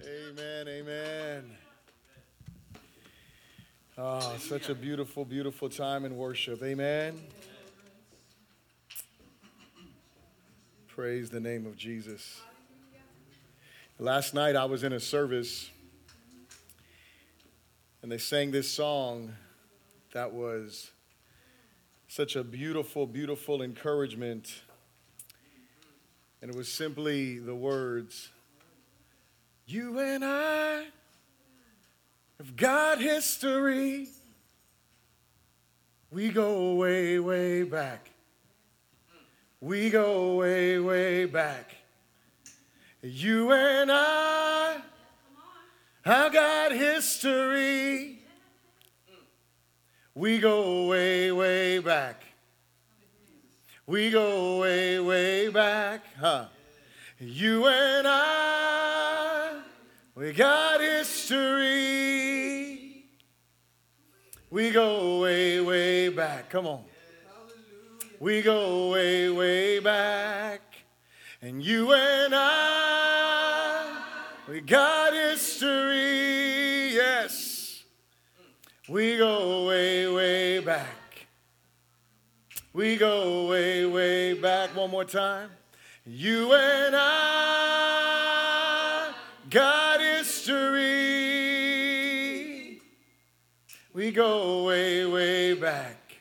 Amen, amen. Oh, such a beautiful, beautiful time in worship. Amen. Praise the name of Jesus. Last night I was in a service and they sang this song that was such a beautiful, beautiful encouragement. And it was simply the words You and I have got history. We go way, way back. We go way, way back. You and I, I got history. We go way, way back. We go way, way back, huh? You and I, we got history. We go way, way back. Come on. We go way, way back. And you and I, we got history. Yes. We go way, way back. We go way, way back. One more time. You and I got We go way, way back.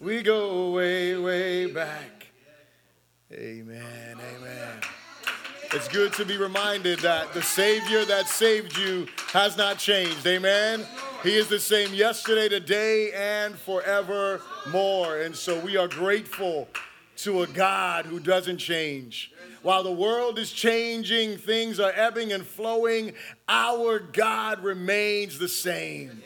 We go way, way back. Amen, amen. It's good to be reminded that the Savior that saved you has not changed. Amen. He is the same yesterday, today, and forevermore. And so we are grateful to a God who doesn't change. While the world is changing, things are ebbing and flowing, our God remains the same.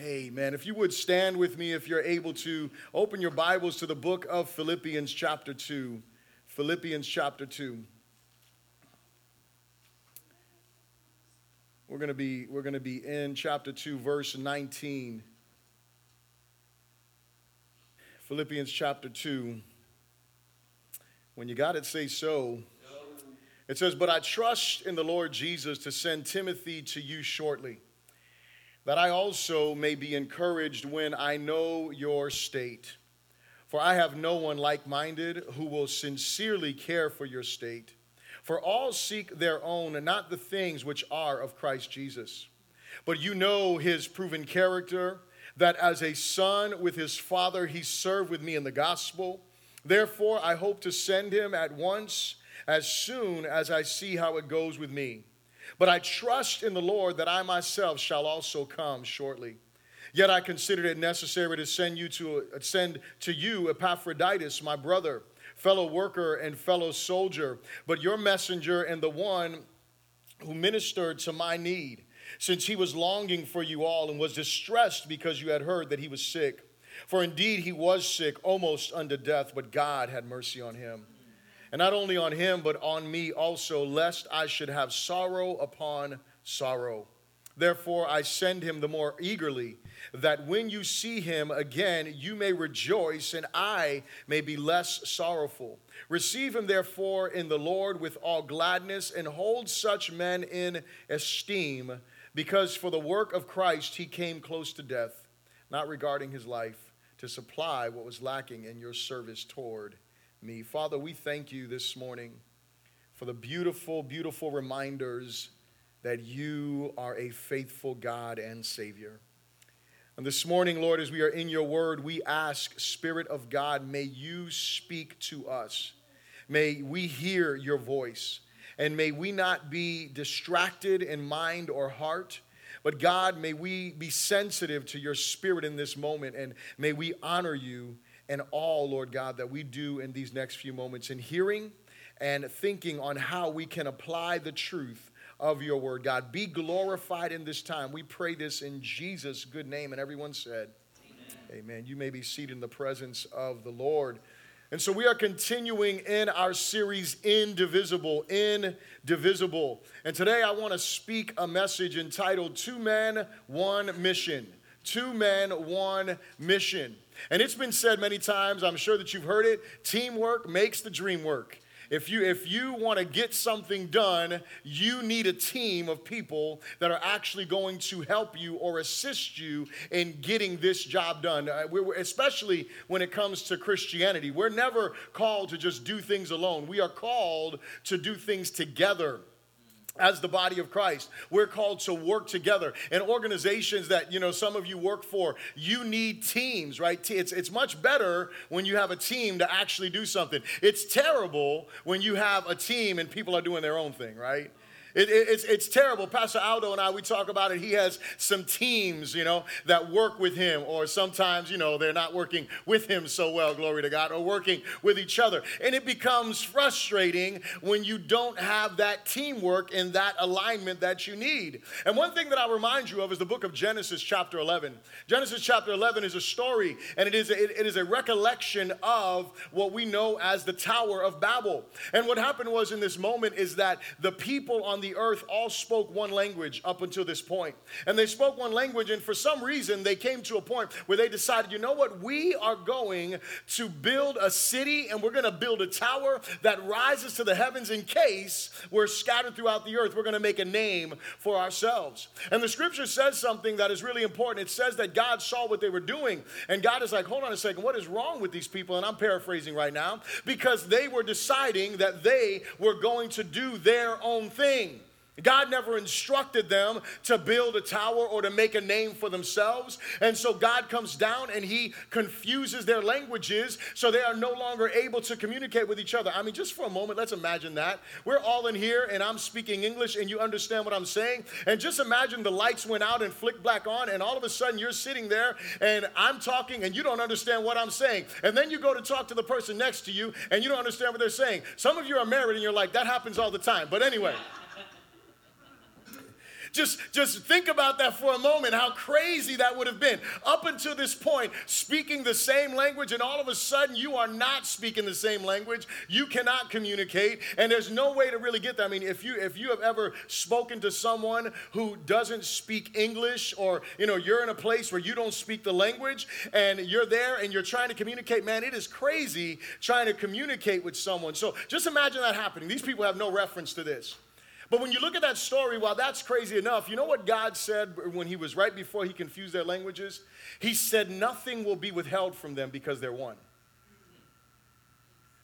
Amen. If you would stand with me, if you're able to, open your Bibles to the book of Philippians, chapter 2. Philippians, chapter 2. We're going to be, we're going to be in chapter 2, verse 19. Philippians, chapter 2. When you got it, say so. It says, But I trust in the Lord Jesus to send Timothy to you shortly that I also may be encouraged when I know your state. For I have no one like minded who will sincerely care for your state. For all seek their own, and not the things which are of Christ Jesus. But you know his proven character, that as a son with his father, he served with me in the gospel. Therefore, I hope to send him at once, as soon as I see how it goes with me. But I trust in the Lord that I myself shall also come shortly. Yet I considered it necessary to send you to uh, send to you Epaphroditus, my brother, fellow worker and fellow soldier, but your messenger and the one who ministered to my need, since he was longing for you all and was distressed because you had heard that he was sick. For indeed he was sick, almost unto death, but God had mercy on him and not only on him, but on me also, lest I should have sorrow upon sorrow. Therefore, I send him the more eagerly, that when you see him again, you may rejoice, and I may be less sorrowful. Receive him, therefore, in the Lord with all gladness, and hold such men in esteem, because for the work of Christ he came close to death, not regarding his life, to supply what was lacking in your service toward me. Father, we thank you this morning for the beautiful, beautiful reminders that you are a faithful God and Savior. And this morning, Lord, as we are in your word, we ask, Spirit of God, may you speak to us. May we hear your voice. And may we not be distracted in mind or heart. But God, may we be sensitive to your spirit in this moment. And may we honor you and all, Lord God, that we do in these next few moments in hearing and thinking on how we can apply the truth of your word. God, be glorified in this time. We pray this in Jesus' good name. And everyone said, Amen. Amen. You may be seated in the presence of the Lord. And so we are continuing in our series, Indivisible, Indivisible. And today I want to speak a message entitled Two Men, One Mission. Two Men, One Mission. And it's been said many times, I'm sure that you've heard it teamwork makes the dream work. If you if you want to get something done, you need a team of people that are actually going to help you or assist you in getting this job done. Uh, we're, especially when it comes to Christianity, we're never called to just do things alone. We are called to do things together as the body of Christ. We're called to work together. And organizations that, you know, some of you work for, you need teams, right? It's, it's much better when you have a team to actually do something. It's terrible when you have a team and people are doing their own thing, right? It, it, it's, it's terrible. Pastor Aldo and I, we talk about it. He has some teams, you know, that work with him, or sometimes, you know, they're not working with him so well, glory to God, or working with each other. And it becomes frustrating when you don't have that teamwork and that alignment that you need. And one thing that I remind you of is the book of Genesis, chapter 11. Genesis, chapter 11 is a story, and it is a, it, it is a recollection of what we know as the Tower of Babel. And what happened was in this moment is that the people on the earth all spoke one language up until this point. And they spoke one language, and for some reason, they came to a point where they decided, you know what, we are going to build a city and we're going to build a tower that rises to the heavens in case we're scattered throughout the earth. We're going to make a name for ourselves. And the scripture says something that is really important. It says that God saw what they were doing, and God is like, hold on a second, what is wrong with these people? And I'm paraphrasing right now, because they were deciding that they were going to do their own thing. God never instructed them to build a tower or to make a name for themselves. And so God comes down and he confuses their languages so they are no longer able to communicate with each other. I mean, just for a moment, let's imagine that. We're all in here and I'm speaking English and you understand what I'm saying. And just imagine the lights went out and flicked back on, and all of a sudden you're sitting there and I'm talking and you don't understand what I'm saying. And then you go to talk to the person next to you and you don't understand what they're saying. Some of you are married and you're like, that happens all the time. But anyway. Just, just think about that for a moment, how crazy that would have been. Up until this point, speaking the same language, and all of a sudden you are not speaking the same language. You cannot communicate, and there's no way to really get that. I mean, if you if you have ever spoken to someone who doesn't speak English, or you know, you're in a place where you don't speak the language, and you're there and you're trying to communicate, man, it is crazy trying to communicate with someone. So just imagine that happening. These people have no reference to this. But when you look at that story, while that's crazy enough, you know what God said when he was right before he confused their languages? He said, Nothing will be withheld from them because they're one.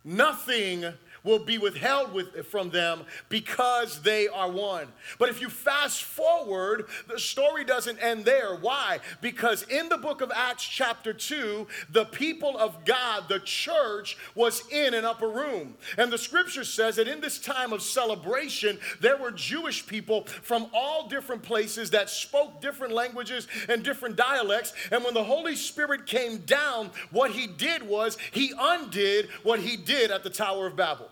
Nothing will be withheld with, from them because they are one. But if you fast forward, the story doesn't end there. Why? Because in the book of Acts, chapter 2, the people of God, the church, was in an upper room. And the scripture says that in this time of celebration, there were Jewish people from all different places that spoke different languages and different dialects. And when the Holy Spirit came down, what he did was he undid what he did at the Tower of Babel.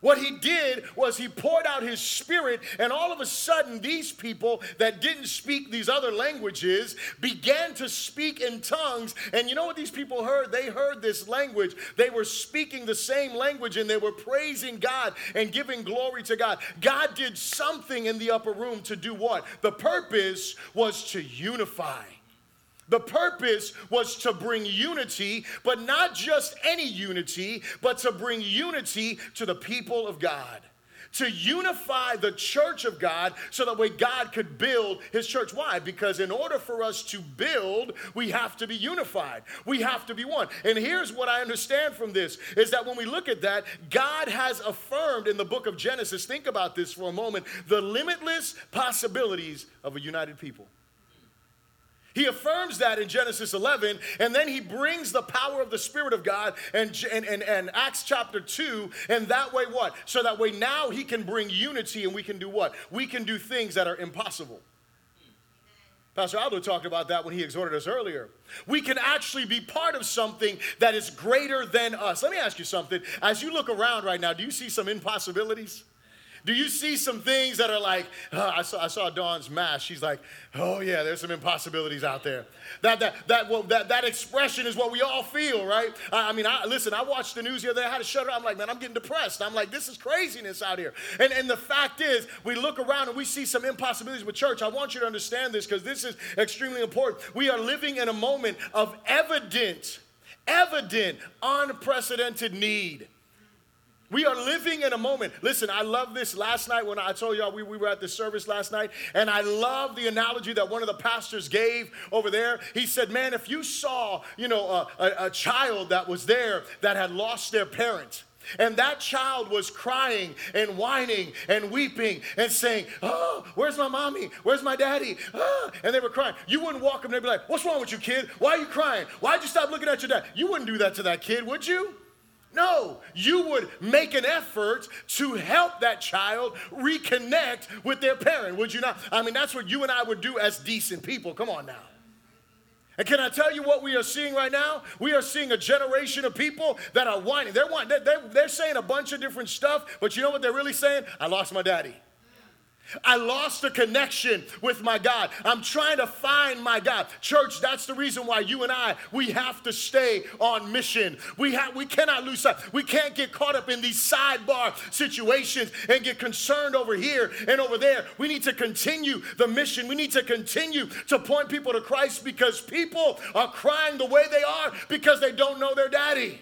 What he did was he poured out his spirit, and all of a sudden, these people that didn't speak these other languages began to speak in tongues. And you know what these people heard? They heard this language. They were speaking the same language and they were praising God and giving glory to God. God did something in the upper room to do what? The purpose was to unify. The purpose was to bring unity, but not just any unity, but to bring unity to the people of God. To unify the church of God so that way God could build his church. Why? Because in order for us to build, we have to be unified. We have to be one. And here's what I understand from this is that when we look at that, God has affirmed in the book of Genesis, think about this for a moment, the limitless possibilities of a united people. He affirms that in Genesis 11, and then he brings the power of the Spirit of God and, and, and, and Acts chapter 2, and that way what? So that way now he can bring unity and we can do what? We can do things that are impossible. Pastor Aldo talked about that when he exhorted us earlier. We can actually be part of something that is greater than us. Let me ask you something. As you look around right now, do you see some impossibilities? Do you see some things that are like, I, saw, I saw Dawn's mask. She's like, oh yeah, there's some impossibilities out there. That, that, that, well, that, that expression is what we all feel, right? I, I mean, I, listen, I watched the news the other day. I had to shut it I'm like, man, I'm getting depressed. I'm like, this is craziness out here. And, and the fact is, we look around and we see some impossibilities with church. I want you to understand this because this is extremely important. We are living in a moment of evident, evident, unprecedented need. We are living in a moment. Listen, I love this. Last night, when I told y'all we, we were at the service last night, and I love the analogy that one of the pastors gave over there. He said, Man, if you saw, you know, a, a, a child that was there that had lost their parent, and that child was crying and whining and weeping and saying, Oh, where's my mommy? Where's my daddy? Oh, and they were crying. You wouldn't walk up and they'd be like, What's wrong with you, kid? Why are you crying? Why'd you stop looking at your dad? You wouldn't do that to that kid, would you? No, you would make an effort to help that child reconnect with their parent, would you not? I mean, that's what you and I would do as decent people. Come on now. And can I tell you what we are seeing right now? We are seeing a generation of people that are whining. They're, whining. They're, they're saying a bunch of different stuff, but you know what they're really saying? I lost my daddy. I lost the connection with my God. I'm trying to find my God. Church, that's the reason why you and I, we have to stay on mission. We, have, we cannot lose sight. We can't get caught up in these sidebar situations and get concerned over here and over there. We need to continue the mission. We need to continue to point people to Christ because people are crying the way they are because they don't know their daddy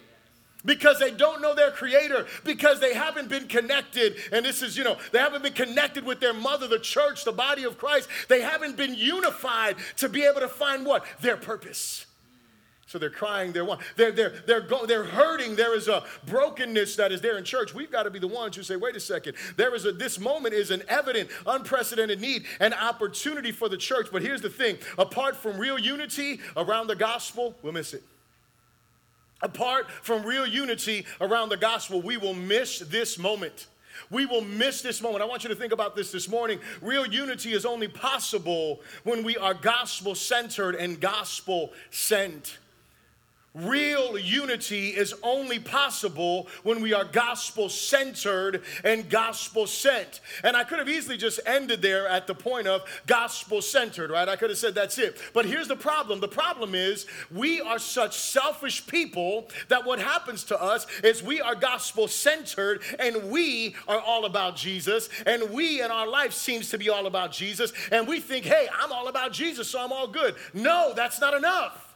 because they don't know their creator, because they haven't been connected. And this is, you know, they haven't been connected with their mother, the church, the body of Christ. They haven't been unified to be able to find what? Their purpose. So they're crying, they're they're they're they're, go, they're hurting. There is a brokenness that is there in church. We've got to be the ones who say, wait a second. There is a this moment is an evident, unprecedented need, an opportunity for the church. But here's the thing: apart from real unity around the gospel, we'll miss it. Apart from real unity around the gospel, we will miss this moment. We will miss this moment. I want you to think about this this morning. Real unity is only possible when we are gospel centered and gospel sent. Real unity is only possible when we are gospel centered and gospel sent. And I could have easily just ended there at the point of gospel centered, right? I could have said that's it. But here's the problem the problem is we are such selfish people that what happens to us is we are gospel centered and we are all about Jesus. And we in our life seems to be all about Jesus. And we think, hey, I'm all about Jesus, so I'm all good. No, that's not enough.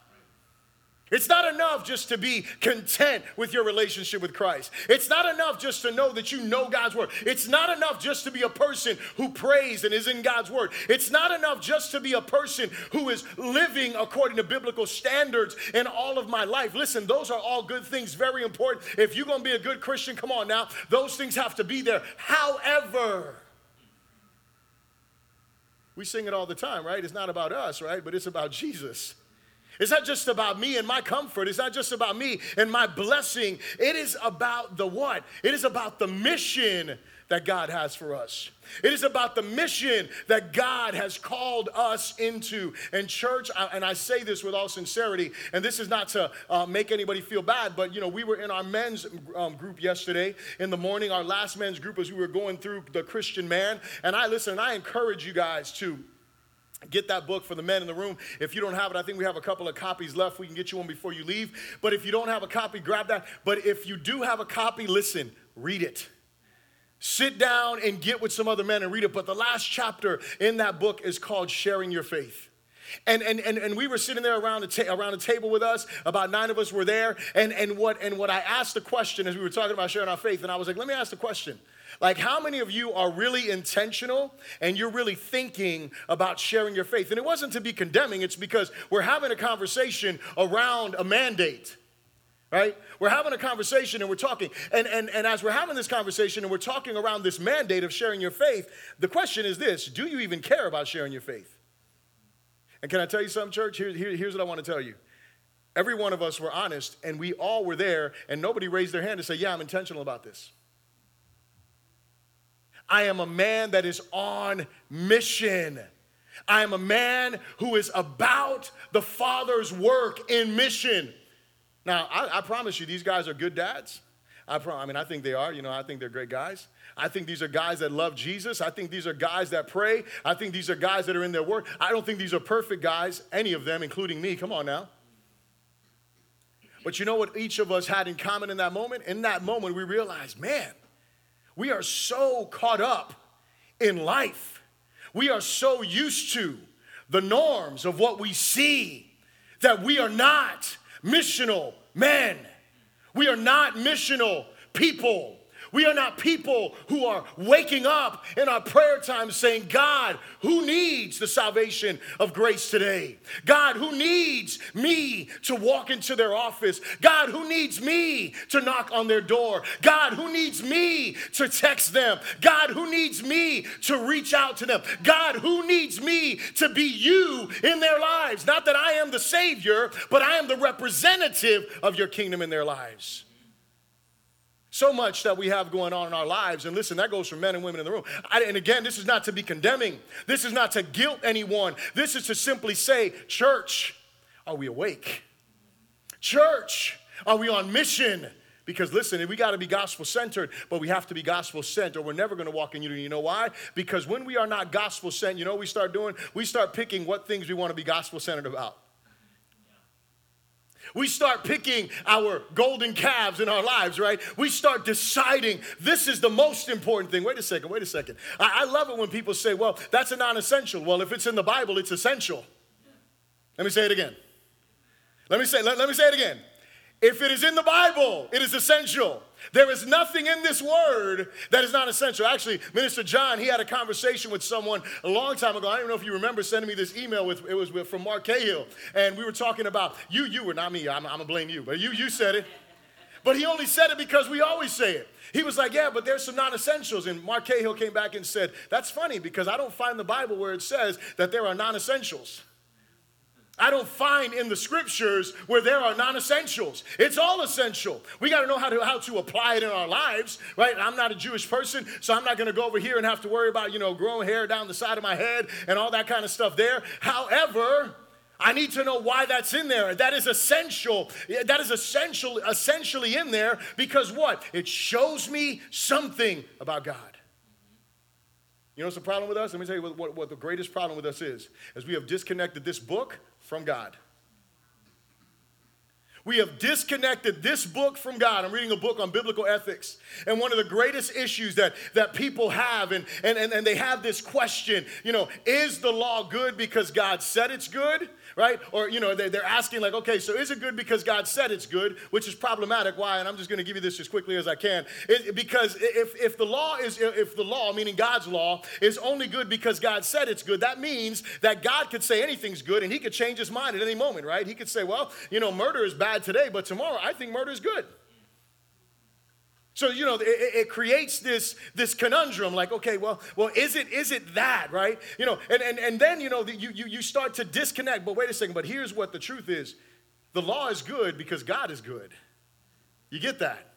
It's not enough just to be content with your relationship with Christ. It's not enough just to know that you know God's word. It's not enough just to be a person who prays and is in God's word. It's not enough just to be a person who is living according to biblical standards in all of my life. Listen, those are all good things, very important. If you're going to be a good Christian, come on now, those things have to be there. However, we sing it all the time, right? It's not about us, right? But it's about Jesus. It's not just about me and my comfort. It's not just about me and my blessing. It is about the what? It is about the mission that God has for us. It is about the mission that God has called us into. And church, and I say this with all sincerity, and this is not to uh, make anybody feel bad, but you know, we were in our men's um, group yesterday in the morning, our last men's group as we were going through the Christian man. And I listen, and I encourage you guys to Get that book for the men in the room. If you don't have it, I think we have a couple of copies left. We can get you one before you leave. But if you don't have a copy, grab that. But if you do have a copy, listen, read it. Sit down and get with some other men and read it. But the last chapter in that book is called Sharing Your Faith. And, and, and, and we were sitting there around the, ta- around the table with us. About nine of us were there. And, and, what, and what I asked the question as we were talking about sharing our faith, and I was like, let me ask the question. Like, how many of you are really intentional and you're really thinking about sharing your faith? And it wasn't to be condemning, it's because we're having a conversation around a mandate right? We're having a conversation and we're talking. And, and, and as we're having this conversation and we're talking around this mandate of sharing your faith, the question is this do you even care about sharing your faith? And can I tell you something, church? Here, here, here's what I want to tell you. Every one of us were honest and we all were there, and nobody raised their hand to say, Yeah, I'm intentional about this. I am a man that is on mission. I am a man who is about the Father's work in mission. Now, I, I promise you, these guys are good dads. I, pro- I mean, I think they are. You know, I think they're great guys. I think these are guys that love Jesus. I think these are guys that pray. I think these are guys that are in their word. I don't think these are perfect guys, any of them, including me. Come on now. But you know what each of us had in common in that moment? In that moment, we realized, man, we are so caught up in life. We are so used to the norms of what we see that we are not missional men. We are not missional people. We are not people who are waking up in our prayer time saying, God, who needs the salvation of grace today? God, who needs me to walk into their office? God, who needs me to knock on their door? God, who needs me to text them? God, who needs me to reach out to them? God, who needs me to be you in their lives? Not that I am the Savior, but I am the representative of your kingdom in their lives. So much that we have going on in our lives. And listen, that goes for men and women in the room. I, and again, this is not to be condemning, this is not to guilt anyone. This is to simply say, Church, are we awake? Church, are we on mission? Because listen, we got to be gospel centered, but we have to be gospel sent, or we're never going to walk in unity. You know why? Because when we are not gospel sent, you know what we start doing? We start picking what things we want to be gospel centered about. We start picking our golden calves in our lives, right? We start deciding this is the most important thing. Wait a second, wait a second. I, I love it when people say, well, that's a non essential. Well, if it's in the Bible, it's essential. Let me say it again. Let me say, let, let me say it again. If it is in the Bible, it is essential. There is nothing in this word that is not essential. Actually, Minister John, he had a conversation with someone a long time ago. I don't know if you remember sending me this email with it was with, from Mark Cahill, and we were talking about you. You were not me. I'm, I'm gonna blame you, but you you said it. But he only said it because we always say it. He was like, Yeah, but there's some non essentials. And Mark Cahill came back and said, That's funny because I don't find the Bible where it says that there are non essentials. I don't find in the scriptures where there are non-essentials. It's all essential. We got to know how to how to apply it in our lives, right? I'm not a Jewish person, so I'm not going to go over here and have to worry about, you know, growing hair down the side of my head and all that kind of stuff there. However, I need to know why that's in there. That is essential. That is essential essentially in there because what? It shows me something about God. You know what's the problem with us? Let me tell you what, what, what the greatest problem with us is. Is we have disconnected this book from God. We have disconnected this book from God. I'm reading a book on biblical ethics. And one of the greatest issues that, that people have, and, and, and, and they have this question, you know, is the law good because God said it's good? Right? Or, you know, they're, they're asking, like, okay, so is it good because God said it's good, which is problematic. Why? And I'm just going to give you this as quickly as I can. It, because if, if the law is, if the law, meaning God's law, is only good because God said it's good, that means that God could say anything's good and he could change his mind at any moment, right? He could say, well, you know, murder is bad today, but tomorrow I think murder is good. So you know, it, it, creates this this conundrum. Like, okay, well, well, is it is it that right? You know, and and and then you know you you you start to disconnect. But wait a second. But here's what the truth is: the law is good because God is good. You get that?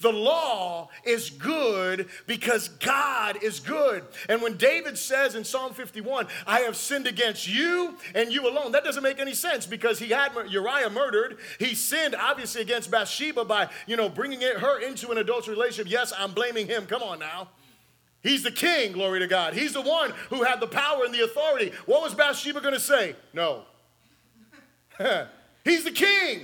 The law is good because God is good. And when David says in Psalm 51, I have sinned against you and you alone, that doesn't make any sense because he had Uriah murdered. He sinned obviously against Bathsheba by, you know, bringing her into an adultery relationship. Yes, I'm blaming him. Come on now. He's the king, glory to God. He's the one who had the power and the authority. What was Bathsheba going to say? No. He's the king,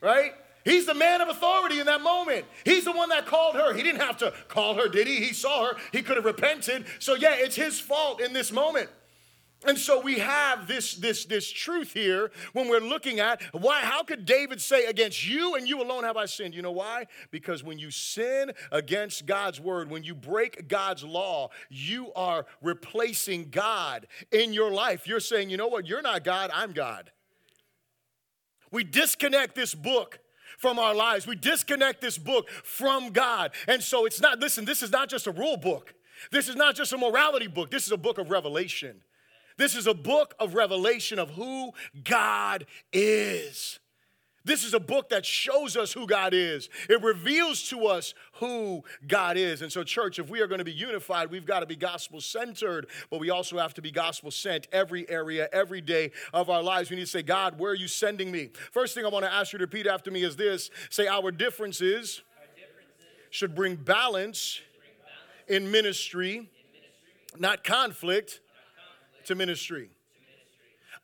right? He's the man of authority in that moment. He's the one that called her. He didn't have to call her, did he? He saw her. He could have repented. So yeah, it's his fault in this moment. And so we have this, this, this truth here when we're looking at why, how could David say, Against you and you alone have I sinned? You know why? Because when you sin against God's word, when you break God's law, you are replacing God in your life. You're saying, You know what? You're not God, I'm God. We disconnect this book from our lives. We disconnect this book from God. And so it's not, listen, this is not just a rule book. This is not just a morality book. This is a book of revelation. This is a book of revelation of who God is. This is a book that shows us who God is. It reveals to us who God is. And so, church, if we are going to be unified, we've got to be gospel centered, but we also have to be gospel sent every area, every day of our lives. We need to say, God, where are you sending me? First thing I want to ask you to repeat after me is this say, Our differences, should bring balance, in ministry, not conflict, to ministry.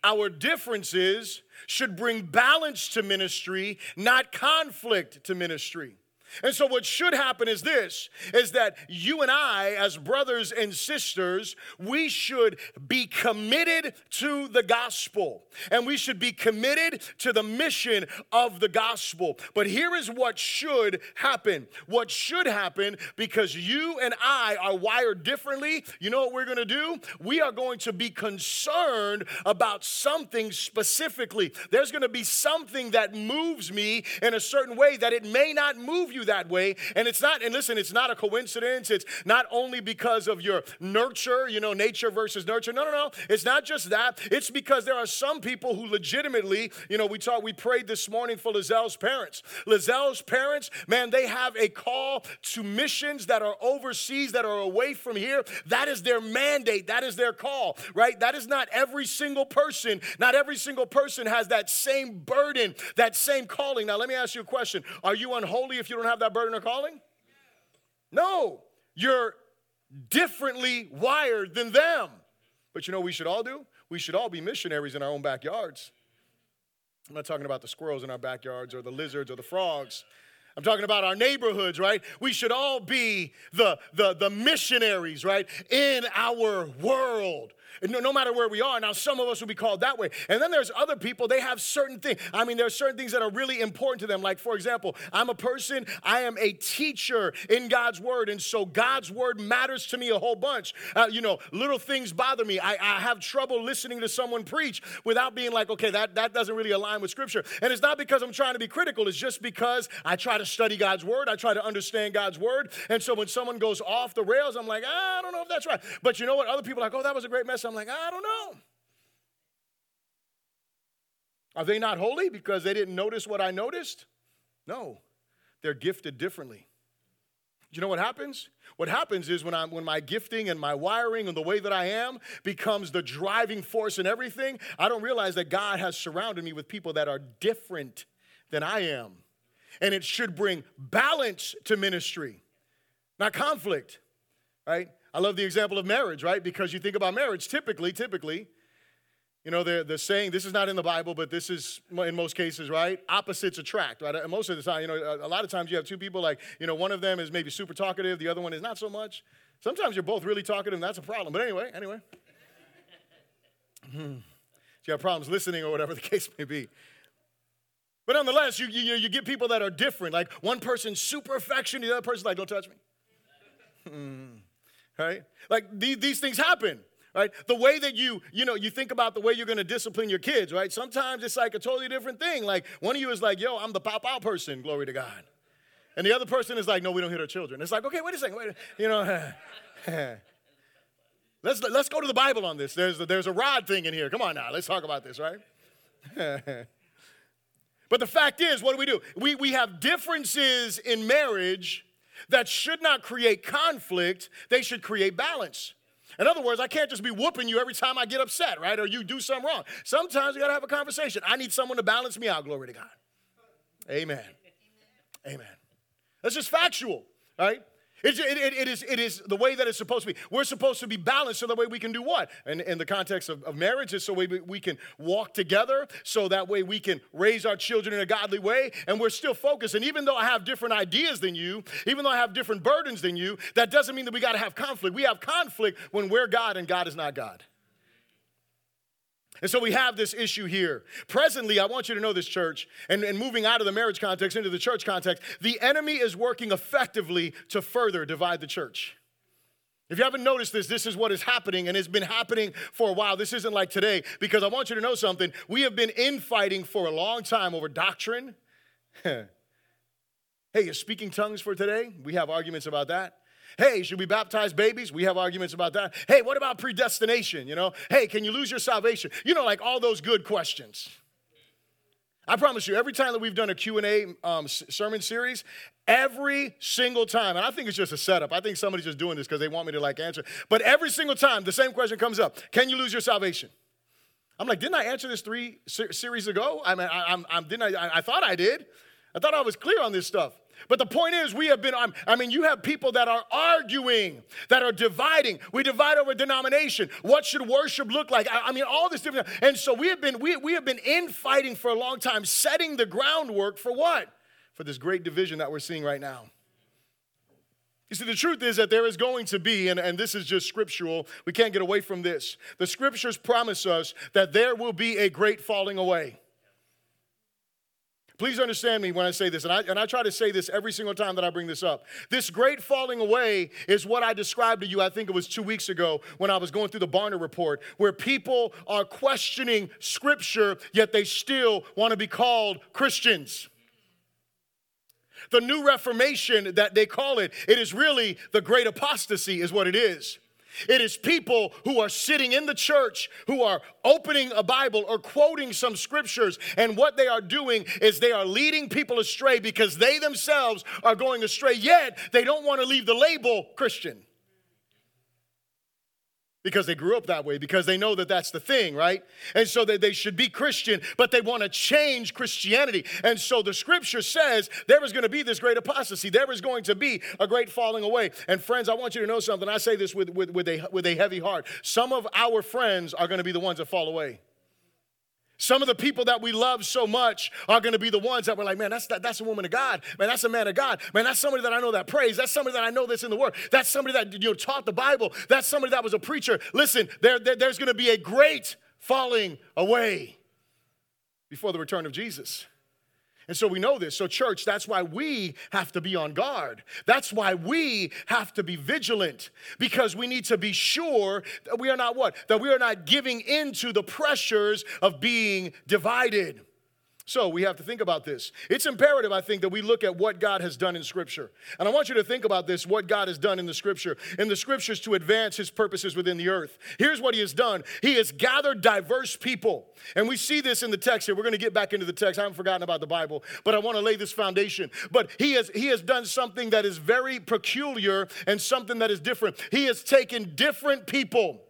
Our differences should bring balance to ministry, not conflict to ministry. And so what should happen is this is that you and I as brothers and sisters, we should be committed to the gospel and we should be committed to the mission of the gospel. But here is what should happen. What should happen because you and I are wired differently, you know what we're going to do? We are going to be concerned about something specifically. There's going to be something that moves me in a certain way that it may not move you you that way. And it's not, and listen, it's not a coincidence. It's not only because of your nurture, you know, nature versus nurture. No, no, no. It's not just that. It's because there are some people who legitimately, you know, we talked, we prayed this morning for Lazelle's parents. Lazelle's parents, man, they have a call to missions that are overseas, that are away from here. That is their mandate. That is their call, right? That is not every single person. Not every single person has that same burden, that same calling. Now, let me ask you a question. Are you unholy if you don't that burden of calling? No, you're differently wired than them. But you know we should all do? We should all be missionaries in our own backyards. I'm not talking about the squirrels in our backyards or the lizards or the frogs. I'm talking about our neighborhoods, right? We should all be the, the, the missionaries, right, in our world no, no matter where we are. Now, some of us will be called that way. And then there's other people, they have certain things. I mean, there are certain things that are really important to them. Like, for example, I'm a person, I am a teacher in God's word. And so God's word matters to me a whole bunch. Uh, you know, little things bother me. I, I have trouble listening to someone preach without being like, okay, that, that doesn't really align with scripture. And it's not because I'm trying to be critical, it's just because I try to study God's word, I try to understand God's word. And so when someone goes off the rails, I'm like, ah, I don't know if that's right. But you know what? Other people are like, oh, that was a great message. I'm like, I don't know. Are they not holy because they didn't notice what I noticed? No, they're gifted differently. Do you know what happens? What happens is when, I'm, when my gifting and my wiring and the way that I am becomes the driving force in everything, I don't realize that God has surrounded me with people that are different than I am. And it should bring balance to ministry, not conflict, right? I love the example of marriage, right? Because you think about marriage, typically, typically, you know, they're, they're saying, this is not in the Bible, but this is in most cases, right? Opposites attract, right? And most of the time, you know, a, lot of times you have two people like, you know, one of them is maybe super talkative, the other one is not so much. Sometimes you're both really talkative, and that's a problem. But anyway, anyway. hmm. You have problems listening or whatever the case may be. But nonetheless, you, you, you get people that are different. Like one person's super affectionate, the other person's like, don't touch me. Right? Like these, these things happen right? The way that you you know you think about the way you're going to discipline your kids right? Sometimes it's like a totally different thing. Like one of you is like yo i'm the pop out person glory to god. And the other person is like no we don't hit our children. It's like okay wait a second wait you know let's let's go to the bible on this. There's there's a rod thing in here. Come on now let's talk about this right? But the fact is what do we do? We we have differences in marriage that should not create conflict, they should create balance. In other words, I can't just be whooping you every time I get upset, right? Or you do something wrong. Sometimes you gotta have a conversation. I need someone to balance me out, glory to God. Amen. Amen. That's just factual, right? It, it, it, is, it is the way that it's supposed to be. We're supposed to be balanced so that way we can do what? And in the context of, of marriage, so we, we can walk together, so that way we can raise our children in a godly way, and we're still focused. And even though I have different ideas than you, even though I have different burdens than you, that doesn't mean that we got to have conflict. We have conflict when we're God and God is not God. And so we have this issue here. Presently, I want you to know this, church, and, and moving out of the marriage context into the church context, the enemy is working effectively to further divide the church. If you haven't noticed this, this is what is happening, and it's been happening for a while. This isn't like today, because I want you to know something. We have been infighting for a long time over doctrine. hey, is speaking tongues for today? We have arguments about that. Hey, should we baptize babies? We have arguments about that. Hey, what about predestination? You know, hey, can you lose your salvation? You know, like all those good questions. I promise you, every time that we've done a Q&A um, sermon series, every single time, and I think it's just a setup. I think somebody's just doing this because they want me to like answer. But every single time, the same question comes up: Can you lose your salvation? I'm like, didn't I answer this three series ago? I mean, I, I'm didn't I, I thought I did. I thought I was clear on this stuff. But the point is, we have been, I mean, you have people that are arguing, that are dividing. We divide over denomination. What should worship look like? I, mean, all this different. And so we have been, we, we have been infighting for a long time, setting the groundwork for what? for this great division that we're seeing right now. You see, the truth is that there is going to be, and, and this is just scriptural, we can't get away from this. The scriptures promise us that there will be a great falling away. Please understand me when I say this, and I, and I try to say this every single time that I bring this up. This great falling away is what I described to you, I think it was two weeks ago when I was going through the Barna report, where people are questioning scripture, yet they still want to be called Christians. The new reformation that they call it, it is really the great apostasy, is what it is. It is people who are sitting in the church, who are opening a Bible or quoting some scriptures, and what they are doing is they are leading people astray because they themselves are going astray, yet they don't want to leave the label Christian because they grew up that way, because they know that that's the thing, right? And so they, they should be Christian, but they want to change Christianity. And so the scripture says there is going to be this great apostasy. There is going to be a great falling away. And friends, I want you to know something. I say this with, with, with, a, with a heavy heart. Some of our friends are going to be the ones that fall away. Some of the people that we love so much are going to be the ones that we're like, man, that's, that, that's a woman of God. Man, that's a man of God. Man, that's somebody that I know that prays. That's somebody that I know that's in the Word. That's somebody that you know, taught the Bible. That's somebody that was a preacher. Listen, there, there there's going to be a great falling away before the return of Jesus. And so we know this. So, church, that's why we have to be on guard. That's why we have to be vigilant because we need to be sure that we are not what? That we are not giving into the pressures of being divided. So we have to think about this. It's imperative, I think, that we look at what God has done in Scripture. And I want you to think about this what God has done in the Scripture, in the Scriptures to advance His purposes within the earth. Here's what He has done He has gathered diverse people. And we see this in the text here. We're going to get back into the text. I haven't forgotten about the Bible, but I want to lay this foundation. But He has, he has done something that is very peculiar and something that is different. He has taken different people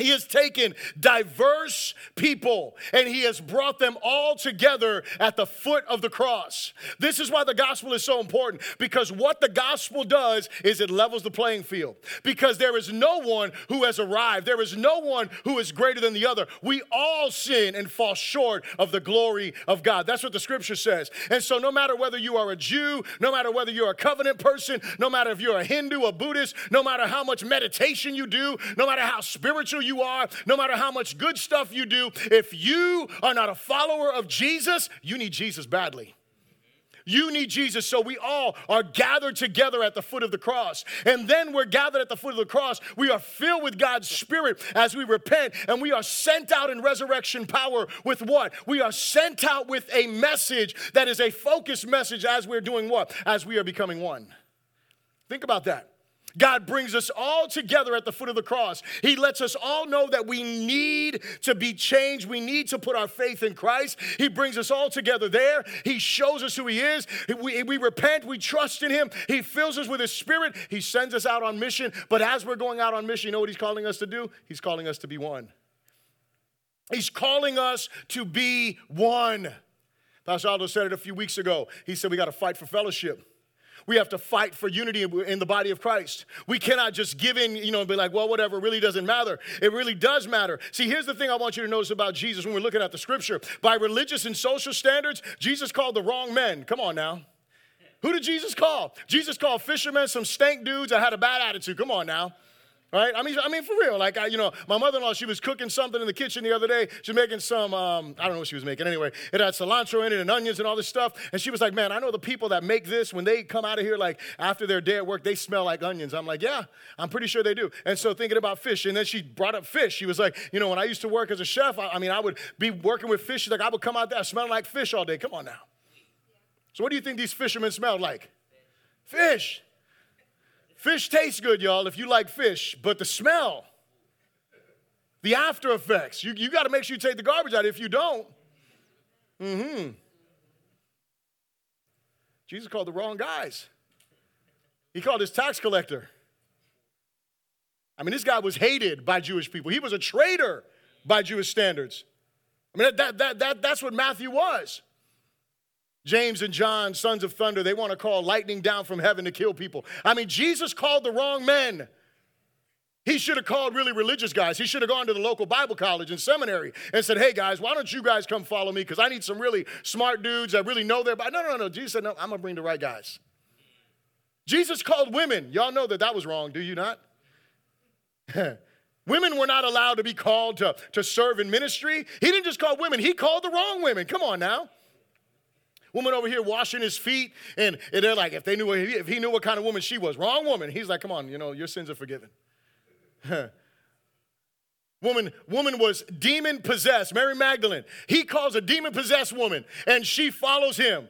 he has taken diverse people and he has brought them all together at the foot of the cross. This is why the gospel is so important because what the gospel does is it levels the playing field. Because there is no one who has arrived, there is no one who is greater than the other. We all sin and fall short of the glory of God. That's what the scripture says. And so, no matter whether you are a Jew, no matter whether you're a covenant person, no matter if you're a Hindu, a Buddhist, no matter how much meditation you do, no matter how spiritual you you are, no matter how much good stuff you do, if you are not a follower of Jesus, you need Jesus badly. You need Jesus. So we all are gathered together at the foot of the cross. And then we're gathered at the foot of the cross. We are filled with God's Spirit as we repent, and we are sent out in resurrection power with what? We are sent out with a message that is a focused message as we're doing what? As we are becoming one. Think about that. God brings us all together at the foot of the cross. He lets us all know that we need to be changed. We need to put our faith in Christ. He brings us all together there. He shows us who He is. We, we repent. We trust in Him. He fills us with His Spirit. He sends us out on mission. But as we're going out on mission, you know what He's calling us to do? He's calling us to be one. He's calling us to be one. Pastor Aldo said it a few weeks ago. He said, We got to fight for fellowship. We have to fight for unity in the body of Christ. We cannot just give in, you know, and be like, well, whatever, really doesn't matter. It really does matter. See, here's the thing I want you to notice about Jesus when we're looking at the scripture. By religious and social standards, Jesus called the wrong men. Come on now. Who did Jesus call? Jesus called fishermen some stank dudes that had a bad attitude. Come on now. Right? I mean, I mean, for real. Like, I, you know, my mother-in-law, she was cooking something in the kitchen the other day. She's making some, um, I don't know what she was making. Anyway, it had cilantro in it and onions and all this stuff. And she was like, man, I know the people that make this, when they come out of here, like, after their day at work, they smell like onions. I'm like, yeah, I'm pretty sure they do. And so thinking about fish, and then she brought up fish. She was like, you know, when I used to work as a chef, I, I mean, I would be working with fish. She's like, I would come out there smelling like fish all day. Come on now. So what do you think these fishermen smelled like? Fish. Fish tastes good, y'all, if you like fish, but the smell, the after effects, you, you got to make sure you take the garbage out. If you don't, mm hmm. Jesus called the wrong guys. He called his tax collector. I mean, this guy was hated by Jewish people. He was a traitor by Jewish standards. I mean, that, that, that, that's what Matthew was. James and John, sons of thunder, they want to call lightning down from heaven to kill people. I mean, Jesus called the wrong men. He, should have called really religious guys. He should have gone to the local Bible college and seminary and said, hey guys, why don't you guys come follow me? Because I need some really smart dudes that really know their Bible. No, no, no. Jesus said, no, I'm going to bring the right guys. Jesus called women. Y'all know that that was wrong, do you not? women were not allowed to be called to, to serve in ministry. He didn't just call women, he called the wrong women. Come on now. Woman over here washing his feet, and, and they're like, if they knew if he knew what kind of woman she was, wrong woman. He's like, come on, you know, your sins are forgiven. woman, woman was demon possessed. Mary Magdalene. He calls a demon possessed woman, and she follows him.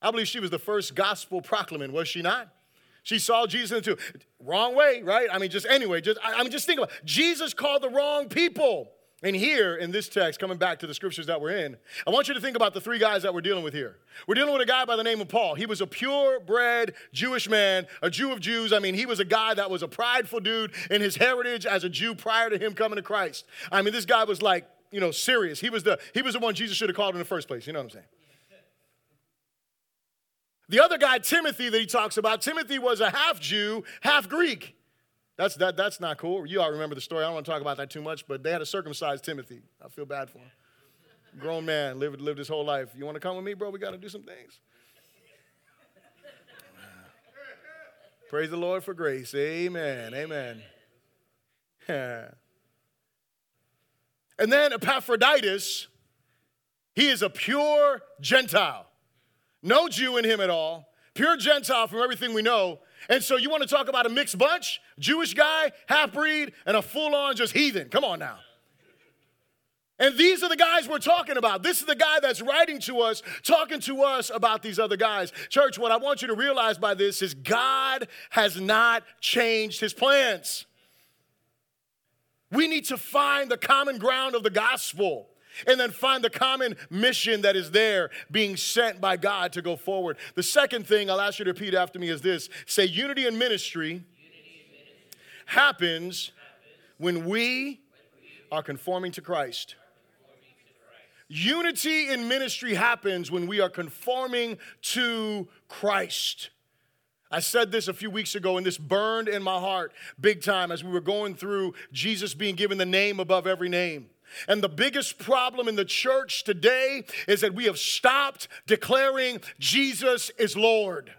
I believe she was the first gospel proclamant, was she not? She saw Jesus into wrong way, right? I mean, just anyway, just I, I'm just thinking about Jesus called the wrong people. And here in this text, coming back to the scriptures that we're in, I want you to think about the three guys that we're dealing with here. We're dealing with a guy by the name of Paul. He was a purebred Jewish man, a Jew of Jews. I mean, he was a guy that was a prideful dude in his heritage as a Jew prior to him coming to Christ. I mean, this guy was like, you know, serious. He was the, he was the one Jesus should have called in the first place. You know what I'm saying? The other guy, Timothy, that he talks about, Timothy was a half Jew, half Greek. That's, that, that's not cool. You all remember the story. I don't want to talk about that too much, but they had to circumcise Timothy. I feel bad for him. Grown man, lived, lived his whole life. You want to come with me, bro? We got to do some things. Praise the Lord for grace. Amen. Amen. and then Epaphroditus, he is a pure Gentile. No Jew in him at all. Pure Gentile from everything we know. And so you want to talk about a mixed bunch? Jewish guy, half breed, and a full on just heathen. Come on now. And these are the guys we're talking about. This is the guy that's writing to us, talking to us about these other guys. Church, what I want you to realize by this is God has not changed his plans. We need to find the common ground of the gospel and then find the common mission that is there being sent by God to go forward. The second thing I'll ask you to repeat after me is this say, unity in ministry, happens when we are conforming to Christ. Unity in ministry happens when we are conforming to Christ. I said this a few weeks ago, and this burned in my heart big time as we were going through Jesus being given the name above every name. And the biggest problem in the church today is that we have stopped declaring Jesus is Lord.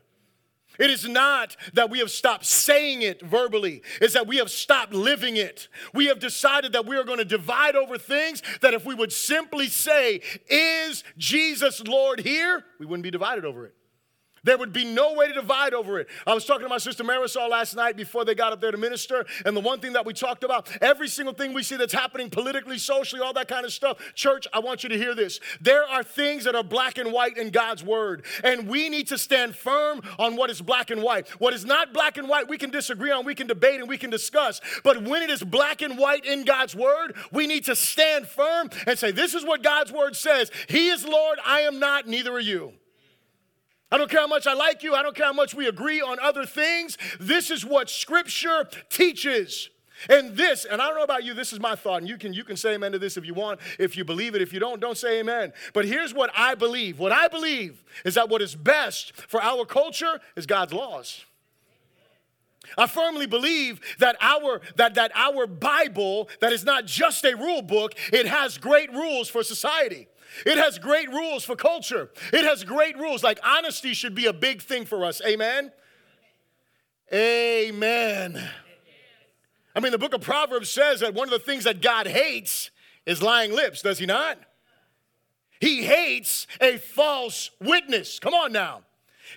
It is not that we have stopped saying it verbally, it's that we have stopped living it. We have decided that we are going to divide over things that if we would simply say, Is Jesus Lord here? we wouldn't be divided over it. There would be no way to divide over it. I was talking to my sister Marisol last night before they got up there to minister, and the one thing that we talked about, every single thing we see that's happening politically, socially, all that kind of stuff. Church, I want you to hear this. There are things that are black and white in God's word, and we need to stand firm on what is black and white. What is not black and white, we can disagree on, we can debate, and we can discuss. But when it is black and white in God's word, we need to stand firm and say, This is what God's word says. He is Lord, I am not, neither are you. I don't care how much I like you. I don't care how much we agree on other things. This is what Scripture teaches. And this, and I don't know about you, this is my thought, and you can you can say amen to this if you want. If you believe it, if you don't, don't say amen. But here's what I believe. What I believe is that what is best for our culture is God's laws. I firmly believe that our that that our Bible that is not just a rule book, it has great rules for society. It has great rules for culture. It has great rules. Like honesty should be a big thing for us. Amen? Amen. I mean, the book of Proverbs says that one of the things that God hates is lying lips, does he not? He hates a false witness. Come on now.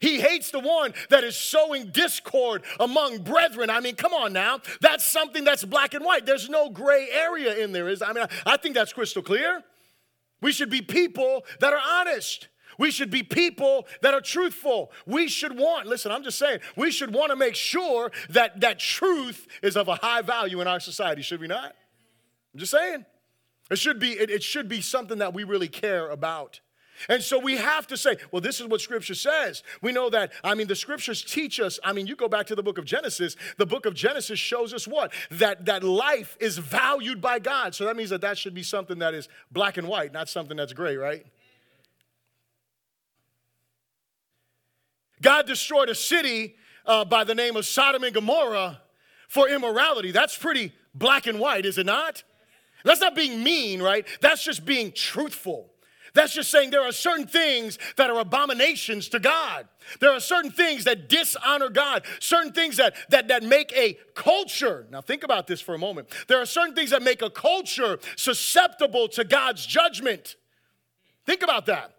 He hates the one that is sowing discord among brethren. I mean, come on now. That's something that's black and white. There's no gray area in there. Is I mean, I think that's crystal clear. We should be people that are honest. We should be people that are truthful. We should want, listen, I'm just saying, we should want to make sure that that truth is of a high value in our society, should we not? I'm just saying. It should be, it, it should be something that we really care about. And so we have to say, well, this is what Scripture says. We know that, I mean, the Scriptures teach us. I mean, you go back to the book of Genesis, the book of Genesis shows us what? That, that life is valued by God. So that means that that should be something that is black and white, not something that's gray, right? God destroyed a city uh, by the name of Sodom and Gomorrah for immorality. That's pretty black and white, is it not? That's not being mean, right? That's just being truthful. That's just saying there are certain things that are abominations to God. There are certain things that dishonor God, certain things that, that, that make a culture. Now, think about this for a moment. There are certain things that make a culture susceptible to God's judgment. Think about that.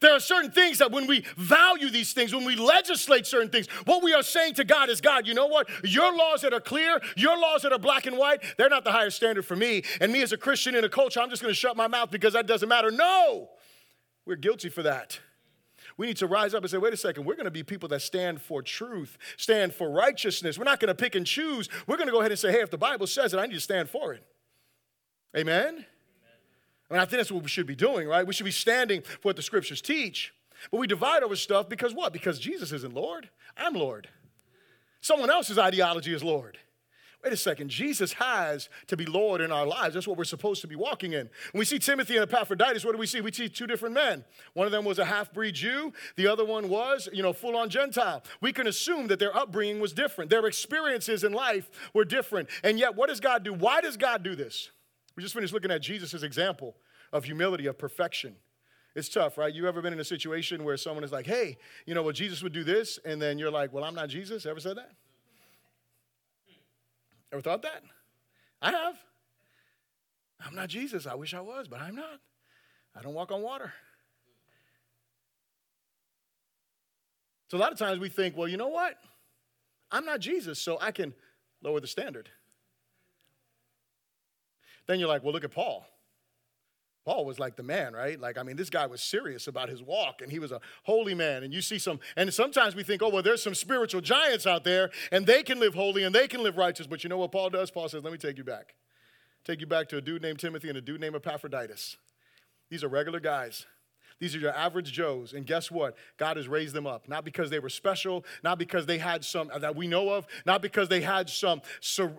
There are certain things that when we value these things, when we legislate certain things, what we are saying to God is God, you know what? Your laws that are clear, your laws that are black and white, they're not the higher standard for me. And me as a Christian in a culture, I'm just going to shut my mouth because that doesn't matter. No, we're guilty for that. We need to rise up and say, wait a second, we're going to be people that stand for truth, stand for righteousness. We're not going to pick and choose. We're going to go ahead and say, hey, if the Bible says it, I need to stand for it. Amen? I mean, I think that's what we should be doing, right? We should be standing for what the scriptures teach. But we divide over stuff because what? Because Jesus isn't Lord. I'm Lord. Someone else's ideology is Lord. Wait a second, Jesus has to be Lord in our lives. That's what we're supposed to be walking in. When we see Timothy and Epaphroditus, what do we see? We see two different men. One of them was a half breed Jew, the other one was, you know, full on Gentile. We can assume that their upbringing was different, their experiences in life were different. And yet, what does God do? Why does God do this? We just finished looking at Jesus' example of humility, of perfection. It's tough, right? You ever been in a situation where someone is like, hey, you know, well, Jesus would do this, and then you're like, well, I'm not Jesus? Ever said that? Ever thought that? I have. I'm not Jesus. I wish I was, but I'm not. I don't walk on water. So a lot of times we think, well, you know what? I'm not Jesus, so I can lower the standard. Then you're like, well, look at Paul. Paul was like the man, right? Like, I mean, this guy was serious about his walk and he was a holy man. And you see some, and sometimes we think, oh, well, there's some spiritual giants out there and they can live holy and they can live righteous. But you know what Paul does? Paul says, let me take you back. Take you back to a dude named Timothy and a dude named Epaphroditus. These are regular guys. These are your average Joes. And guess what? God has raised them up. Not because they were special, not because they had some uh, that we know of, not because they had some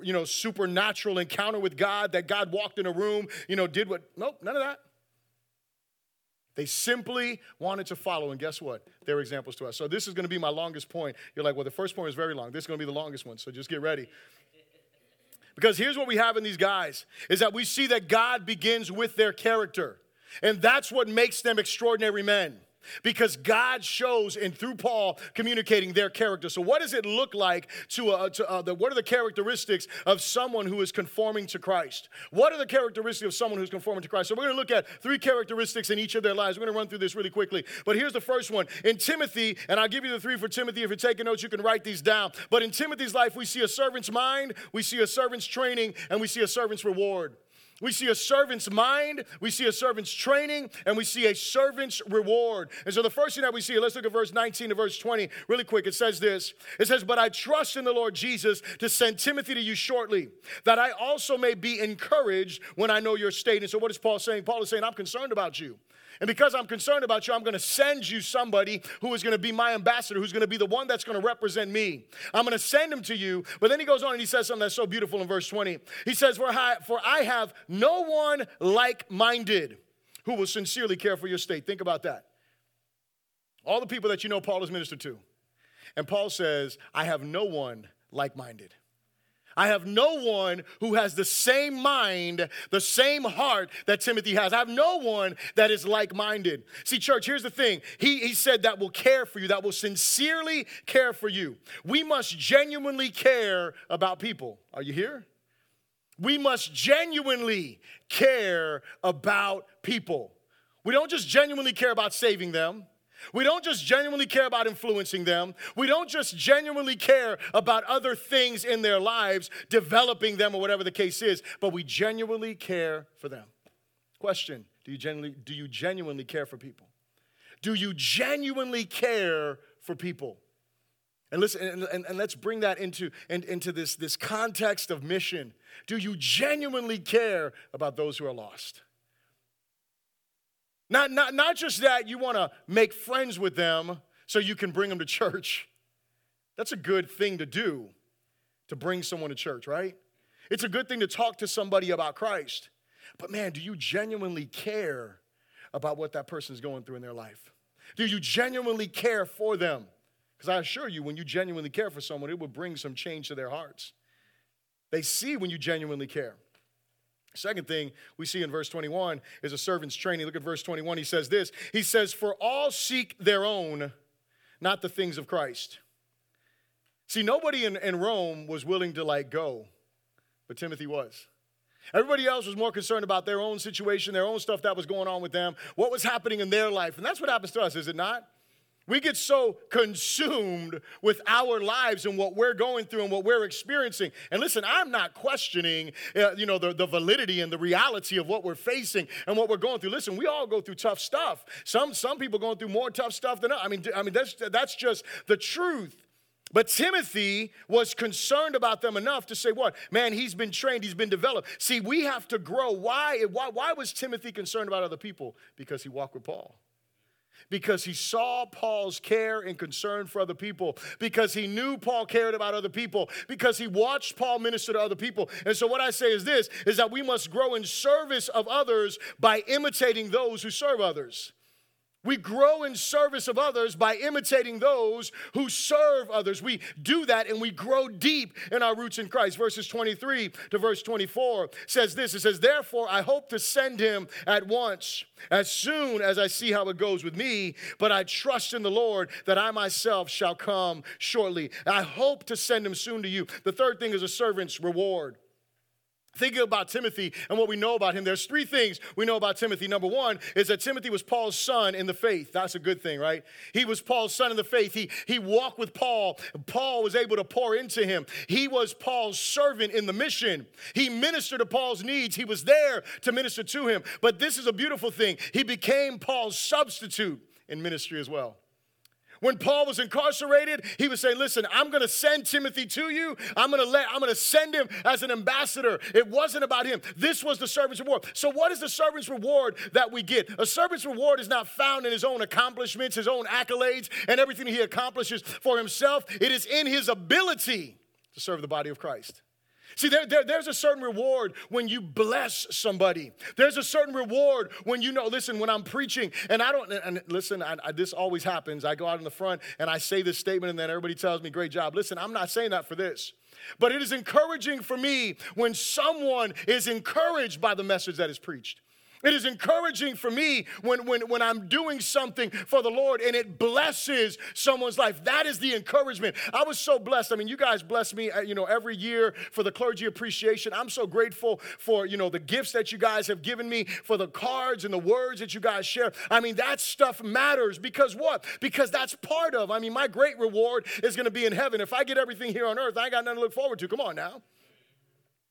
you know supernatural encounter with God that God walked in a room, you know, did what nope, none of that. They simply wanted to follow, and guess what? They're examples to us. So, this is going to be my longest point. You're like, well, the first point is very long. This is going to be the longest one, so just get ready. Because here's what we have in these guys is that we see that God begins with their character. And that's what makes them extraordinary men because God shows and through Paul communicating their character. So, what does it look like to, uh, to uh, the, what are the characteristics of someone who is conforming to Christ? What are the characteristics of someone who's conforming to Christ? So, we're going to look at three characteristics in each of their lives. We're going to run through this really quickly. But here's the first one in Timothy, and I'll give you the three for Timothy. If you're taking notes, you can write these down. But in Timothy's life, we see a servant's mind, we see a servant's training, and we see a servant's reward. We see a servant's mind, we see a servant's training, and we see a servant's reward. And so the first thing that we see, let's look at verse 19 to verse 20 really quick. It says this It says, But I trust in the Lord Jesus to send Timothy to you shortly, that I also may be encouraged when I know your state. And so what is Paul saying? Paul is saying, I'm concerned about you. And because I'm concerned about you, I'm going to send you somebody who is going to be my ambassador, who's going to be the one that's going to represent me. I'm going to send him to you. But then he goes on and he says something that's so beautiful in verse 20. He says, For I, for I have no one like minded who will sincerely care for your state. Think about that. All the people that you know Paul has ministered to. And Paul says, I have no one like minded. I have no one who has the same mind, the same heart that Timothy has. I have no one that is like minded. See, church, here's the thing. He, he said that will care for you, that will sincerely care for you. We must genuinely care about people. Are you here? We must genuinely care about people. We don't just genuinely care about saving them. We don't just genuinely care about influencing them. We don't just genuinely care about other things in their lives, developing them or whatever the case is, but we genuinely care for them. Question Do you genuinely, do you genuinely care for people? Do you genuinely care for people? And listen, and, and, and, let's bring that into, in, into this, this context of mission. Do you genuinely care about those who are lost? Not, not, not just that you want to make friends with them so you can bring them to church. That's a good thing to do, to bring someone to church, right? It's a good thing to talk to somebody about Christ. But man, do you genuinely care about what that person is going through in their life? Do you genuinely care for them? Because I assure you, when you genuinely care for someone, it will bring some change to their hearts. They see when you genuinely care. Second thing we see in verse 21 is a servant's training. Look at verse 21. He says this He says, For all seek their own, not the things of Christ. See, nobody in, in Rome was willing to like go, but Timothy was. Everybody else was more concerned about their own situation, their own stuff that was going on with them, what was happening in their life. And that's what happens to us, is it not? We get so consumed with our lives and what we're going through and what we're experiencing. And listen, I'm not questioning, uh, you know, the, the validity and the reality of what we're facing and what we're going through. Listen, we all go through tough stuff. Some some people going through more tough stuff than I mean. I mean that's that's just the truth. But Timothy was concerned about them enough to say, What? Man, he's been trained, he's been developed. See, we have to grow. Why, why, why was Timothy concerned about other people? Because he walked with Paul because he saw Paul's care and concern for other people, because he knew Paul cared about other people, because he watched Paul minister to other people. And so what I say is this is that we must grow in service of others by imitating those who serve others. We grow in service of others by imitating those who serve others. We do that and we grow deep in our roots in Christ. Verses 23 to verse 24 says this It says, Therefore, I hope to send him at once, as soon as I see how it goes with me, but I trust in the Lord that I myself shall come shortly. I hope to send him soon to you. The third thing is a servant's reward. Thinking about Timothy and what we know about him, there's three things we know about Timothy. Number one is that Timothy was Paul's son in the faith. That's a good thing, right? He was Paul's son in the faith. He, he walked with Paul. Paul was able to pour into him. He was Paul's servant in the mission. He ministered to Paul's needs. He was there to minister to him. But this is a beautiful thing. He became Paul's substitute in ministry as well. When Paul was incarcerated, he was saying, Listen, I'm gonna send Timothy to you. I'm gonna let, I'm gonna send him as an ambassador. It wasn't about him. This was the servant's reward. So, what is the servant's reward that we get? A servant's reward is not found in his own accomplishments, his own accolades, and everything he accomplishes for himself. It is in his ability to serve the body of Christ. See, there, there, there's a certain reward when you bless somebody. There's a certain reward when you know, listen, when I'm preaching, and I don't, and listen, I, I, this always happens. I go out in the front and I say this statement, and then everybody tells me, great job. Listen, I'm not saying that for this. But it is encouraging for me when someone is encouraged by the message that is preached. It is encouraging for me when, when, when I'm doing something for the Lord and it blesses someone's life. That is the encouragement. I was so blessed. I mean, you guys bless me, uh, you know, every year for the clergy appreciation. I'm so grateful for, you know, the gifts that you guys have given me, for the cards and the words that you guys share. I mean, that stuff matters because what? Because that's part of, I mean, my great reward is going to be in heaven. If I get everything here on earth, I ain't got nothing to look forward to. Come on now.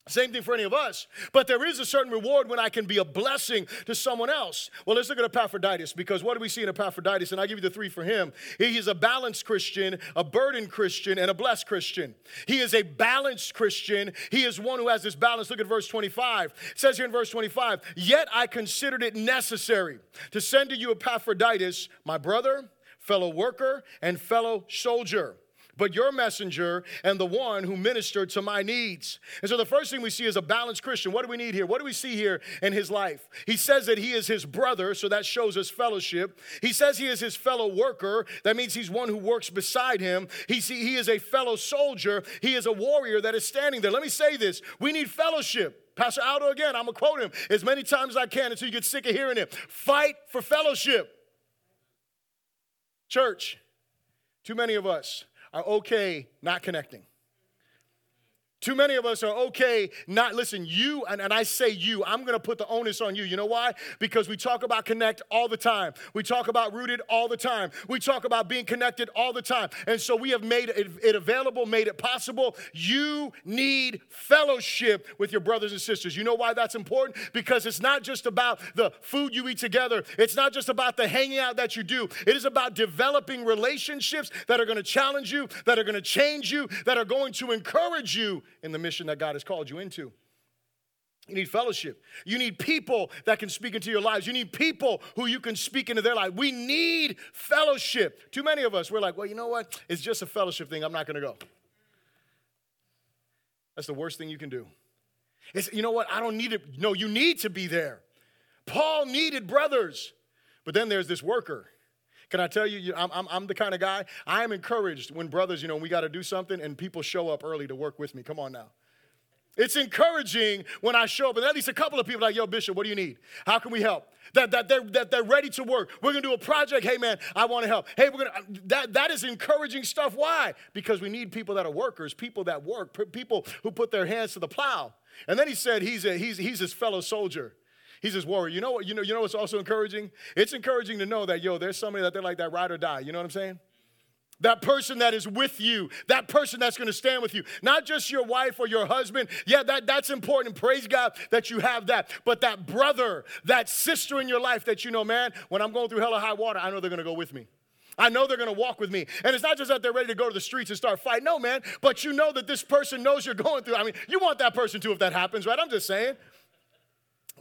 Same thing for any of us. But there is a certain reward when I can be a blessing to someone else. Well, let's look at Epaphroditus because what do we see in Epaphroditus? And I'll give you the three for him. He is a balanced Christian, a burdened Christian, and a blessed Christian. He is a balanced Christian. He is one who has this balance. Look at verse 25. It says here in verse 25, Yet I considered it necessary to send to you Epaphroditus, my brother, fellow worker, and fellow soldier but your messenger and the one who ministered to my needs. And so the first thing we see is a balanced Christian. What do we need here? What do we see here in his life? He says that he is his brother, so that shows us fellowship. He says he is his fellow worker. That means he's one who works beside him. He, see, he is a fellow soldier. He is a warrior that is standing there. Let me say this we need fellowship. Pastor Aldo again, I'm gonna quote him as many times as I can until you get sick of hearing it. Fight for fellowship. Church, too many of us Uh, okay not connecting. Too many of us are okay not, listen, you, and, and I say you, I'm gonna put the onus on you. You know why? Because we talk about connect all the time. We talk about rooted all the time. We talk about being connected all the time. And so we have made it, it available, made it possible. You need fellowship with your brothers and sisters. You know why that's important? Because it's not just about the food you eat together, it's not just about the hanging out that you do. It is about developing relationships that are gonna challenge you, that are gonna change you, that are going to encourage you in the mission that God has called you into. You need fellowship. You need people that can speak into your lives. You need people who you can speak into their life. We need fellowship. Too many of us, we're like, well, you know what? It's just a fellowship thing. I'm not going to go. That's the worst thing you can do. It's, you know what? I don't need it. No, you need to be there. Paul needed brothers. But then there's this worker can I tell you, I'm, I'm, I'm the kind of guy, I am encouraged when brothers, you know, we got to do something and people show up early to work with me. Come on now. It's encouraging when I show up, and at least a couple of people like, yo, Bishop, what do you need? How can we help? That, that, they're, that they're ready to work. We're gonna do a project. Hey, man, I wanna help. Hey, we're gonna, uh, that, that is encouraging stuff. Why? Because we need people that are workers, people that work, people who put their hands to the plow. And then he said he's, a, he's, he's his fellow soldier. He's his warrior. You know what? You know, you know what's also encouraging? It's encouraging to know that, yo, there's somebody that they're like that ride or die. You know what I'm saying? That person that is with you, that person that's gonna stand with you, not just your wife or your husband. Yeah, that, that's important. Praise God that you have that. But that brother, that sister in your life that you know, man, when I'm going through hell or high water, I know they're gonna go with me. I know they're gonna walk with me. And it's not just that they're ready to go to the streets and start fighting. No, man, but you know that this person knows you're going through. I mean, you want that person too if that happens, right? I'm just saying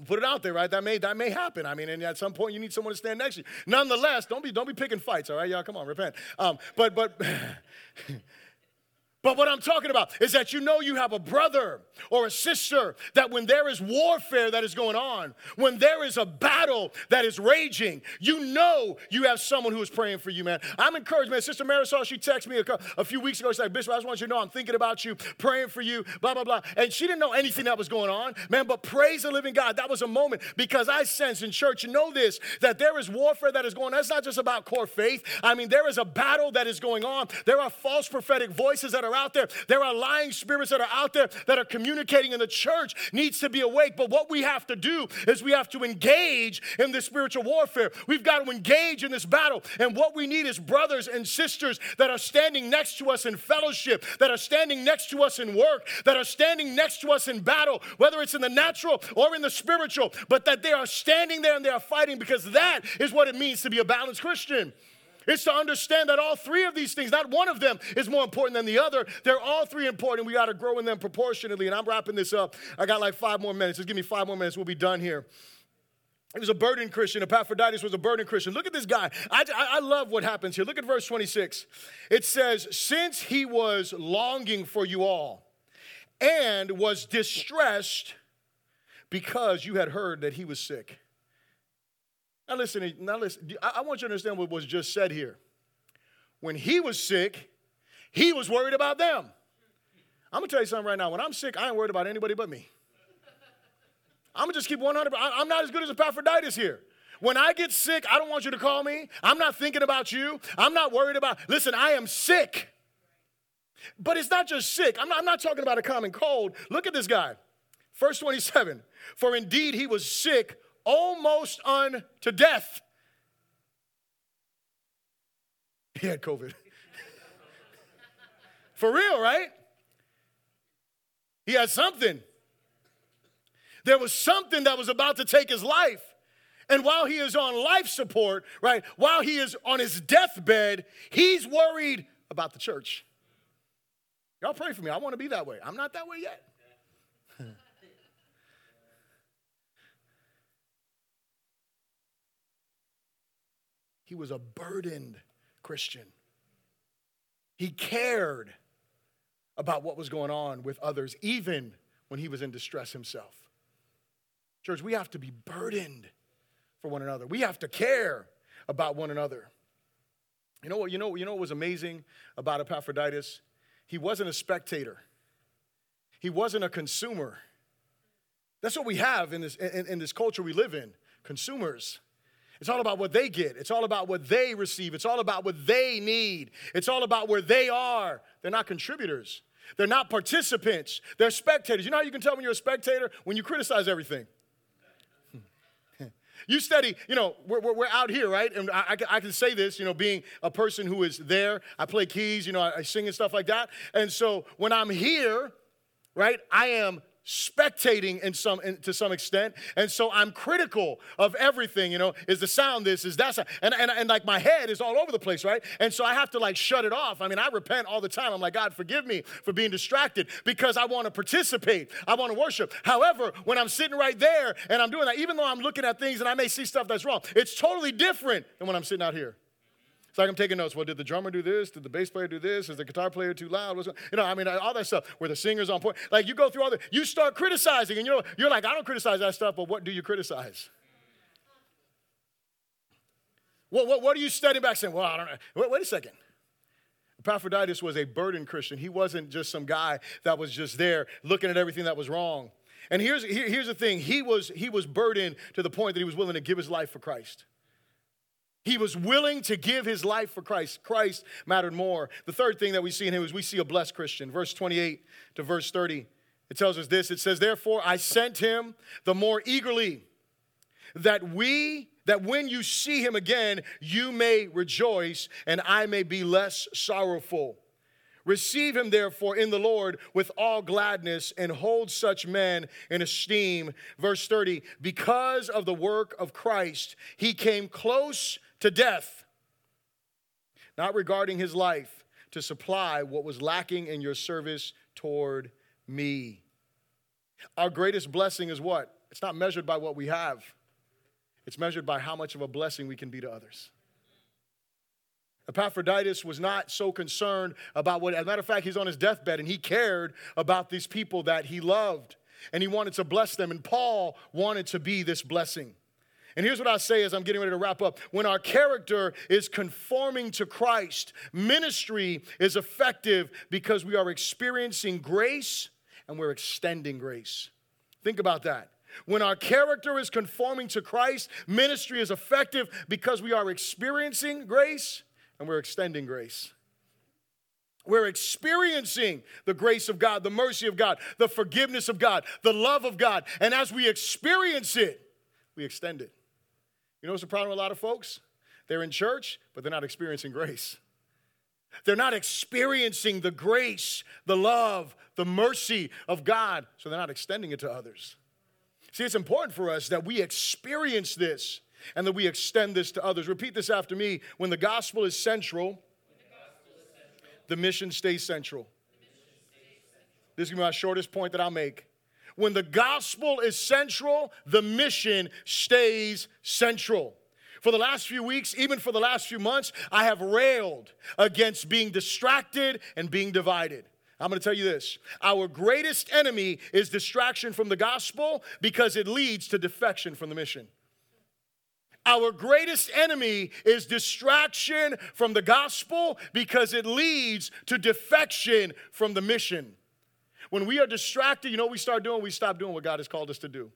put it out there, right? That may that may happen. I mean, and at some point you need someone to stand next to you. Nonetheless, don't be don't be picking fights, all right, y'all. Come on, repent. Um, but but But what I'm talking about is that you know you have a brother or a sister that when there is warfare that is going on, when there is a battle that is raging, you know you have someone who is praying for you, man. I'm encouraged, man. Sister Marisol, she texted me a, few weeks ago. She's like, Bishop, I just want you to know I'm thinking about you, praying for you, blah, blah, blah. And she didn't know anything that was going on, man. But praise the living God. That was a moment because I sense in church, you know this, that there is warfare that is going on. That's not just about core faith. I mean, there is a battle that is going on. There are false prophetic voices that are out there. There are lying spirits that are out there that are communicating, and the church needs to be awake. But what we have to do is we have to engage in this spiritual warfare. We've got to engage in this battle. And what we need is brothers and sisters that are standing next to us in fellowship, that are standing next to us in work, that are standing next to us in battle, whether it's in the natural or in the spiritual, but that they are standing there and they are fighting because that is what it means to be a balanced Christian. It's to understand that all three of these things, not one of them is more important than the other. They're all three important. We got to grow in them proportionately. And I'm wrapping this up. I got like five more minutes. Just give me five more minutes. We'll be done here. He was a burdened Christian. Epaphroditus was a burdened Christian. Look at this guy. I, I, love what happens here. Look at verse 26. It says, Since he was longing for you all and was distressed because you had heard that he was sick. Now listen, now listen. I want you to understand what was just said here. When he was sick, he was worried about them. I'm gonna tell you something right now. When I'm sick, I ain't worried about anybody but me. I'm gonna just keep 100. I'm not as good as Epaphroditus here. When I get sick, I don't want you to call me. I'm not thinking about you. I'm not worried about. Listen, I am sick. But it's not just sick. I'm not, I'm not talking about a common cold. Look at this guy. Verse 27. For indeed he was sick almost unto death. He had COVID. For real, right? He had something. There was something that was about to take his life. And while he is on life support, right, while he is on his deathbed, he's worried about the church. Y'all pray for me. I want to be that way. I'm not that way yet. He was a burdened Christian. He cared about what was going on with others, even when he was in distress himself. Church, we have to be burdened for one another. We have to care about one another. You know what? You know, you know what was amazing about Epaphroditus? He wasn't a spectator. He wasn't a consumer. That's what we have in this, in, in this culture we live in consumers. It's all about what they get. It's all about what they receive. It's all about what they need. It's all about where they are. They're not contributors. They're not participants. They're spectators. You know how you can tell when you're a spectator? When you criticize everything. You study, you know, we're, we're, out here, right? And I, I, can say this, you know, being a person who is there. I play keys, you know, I, I sing and stuff like that. And so when I'm here, right, I am spectating in some in, to some extent. And so i'm critical of everything you know is the sound this is that and, and, and like my head is all over the place right? And so i have to like shut it off. I mean i repent all the time. I'm like god forgive me for being distracted because i want to participate. I want to worship. However when i'm sitting right there and i'm doing that even though i'm looking at things and i may see stuff that's wrong it's totally different than when i'm sitting out here it's like I'm taking notes. Well, did the drummer do this? Did the bass player do this? Is the guitar player too loud? What's, you know, I mean, all that stuff. Where the singer's on point. Like you go through all that. You start criticizing, and you know, you're like, I don't criticize that stuff, but what do you criticize? What, what, what are you studying back saying? Well, I don't know. Wait, wait a second. Epaphroditus was a burdened Christian. He wasn't just some guy that was just there looking at everything that was wrong. And here's, here, here's the thing he was, he was burdened to the point that he was willing to give his life for Christ. He was willing to give his life for Christ. Christ mattered more. The third thing that we see in him is we see a blessed Christian. Verse 28 to verse 30, it tells us this it says, Therefore, I sent him the more eagerly that we that when you see him again, you may rejoice and I may be less sorrowful. Receive him, therefore, in the Lord with all gladness and hold such men in esteem. Verse 30 Because of the work of Christ, he came close to death, not regarding his life, to supply what was lacking in your service toward me. Our greatest blessing is what? It's not measured by what we have. It's measured by how much of a blessing we can be to others. Epaphroditus was not so concerned about what, as a matter of fact, he's on his deathbed and he cared about these people that he loved and he wanted to bless them. And Paul wanted to be this blessing. And here's what I say as I'm getting ready to wrap up. When our character is conforming to Christ, ministry is effective because we are experiencing grace and we're extending grace. Think about that. When our character is conforming to Christ, ministry is effective because we are experiencing grace and we're extending grace. We're experiencing the grace of God, the mercy of God, the forgiveness of God, the love of God. And as we experience it, we extend it. You know what's the problem with a lot of folks? They're in church, but they're not experiencing grace. They're not experiencing the grace, the love, the mercy of God, so they're not extending it to others. See, it's important for us that we experience this and that we extend this to others. Repeat this after me. When the gospel is central, the mission stays central. This is going to be my shortest point that I'll make. When the gospel is central, the mission stays central. For the last few weeks, even for the last few months, I have railed against being distracted and being divided. I'm going to tell you this our greatest enemy is distraction from the gospel because it leads to defection from the mission. Our greatest enemy is distraction from the gospel because it leads to defection from the mission. When we are distracted, you know what we start doing? We stop doing what God has called us to do.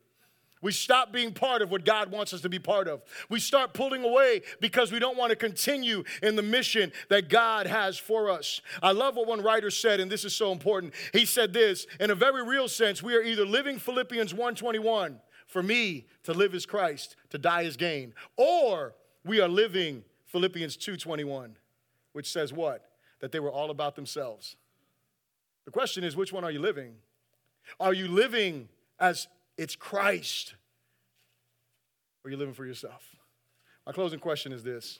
We stop being part of what God wants us to be part of. We start pulling away because we don't want to continue in the mission that God has for us. I love what one writer said and this is so important. He said this, in a very real sense, we are either living Philippians 1:21, for me to live is Christ, to die is gain, or we are living Philippians 2:21, which says what? That they were all about themselves. The question is which one are you living? Are you living as it's Christ. Or are you living for yourself? My closing question is this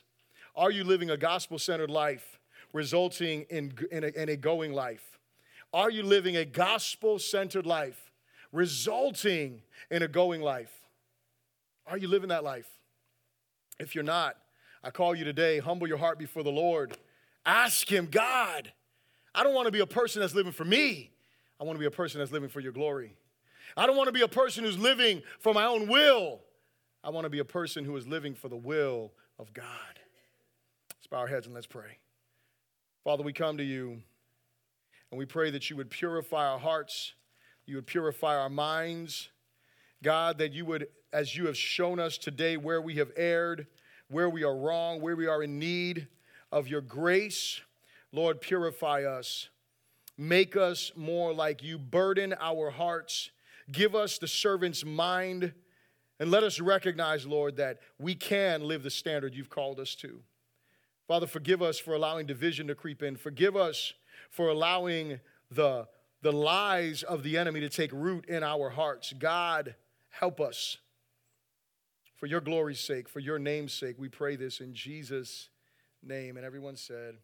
Are you living a gospel centered life resulting in, in a, in a going life? Are you living a gospel centered life resulting in a going life? Are you living that life? If you're not, I call you today, humble your heart before the Lord. Ask Him, God, I don't want to be a person that's living for me. I want to be a person that's living for your glory. I don't want to be a person who's living for my own will. I want to be a person who is living for the will of God. Let's bow our heads and let's pray. Father, we come to you and we pray that you would purify our hearts, you would purify our minds. God, that you would, as you have shown us today where we have erred, where we are wrong, where we are in need of your grace, Lord, purify us. Make us more like you. Burden our hearts Give us the servant's mind and let us recognize, Lord, that we can live the standard you've called us to. Father, forgive us for allowing division to creep in. Forgive us for allowing the, the lies of the enemy to take root in our hearts. God, help us. For your glory's sake, for your name's sake, we pray this in Jesus' name. And everyone said,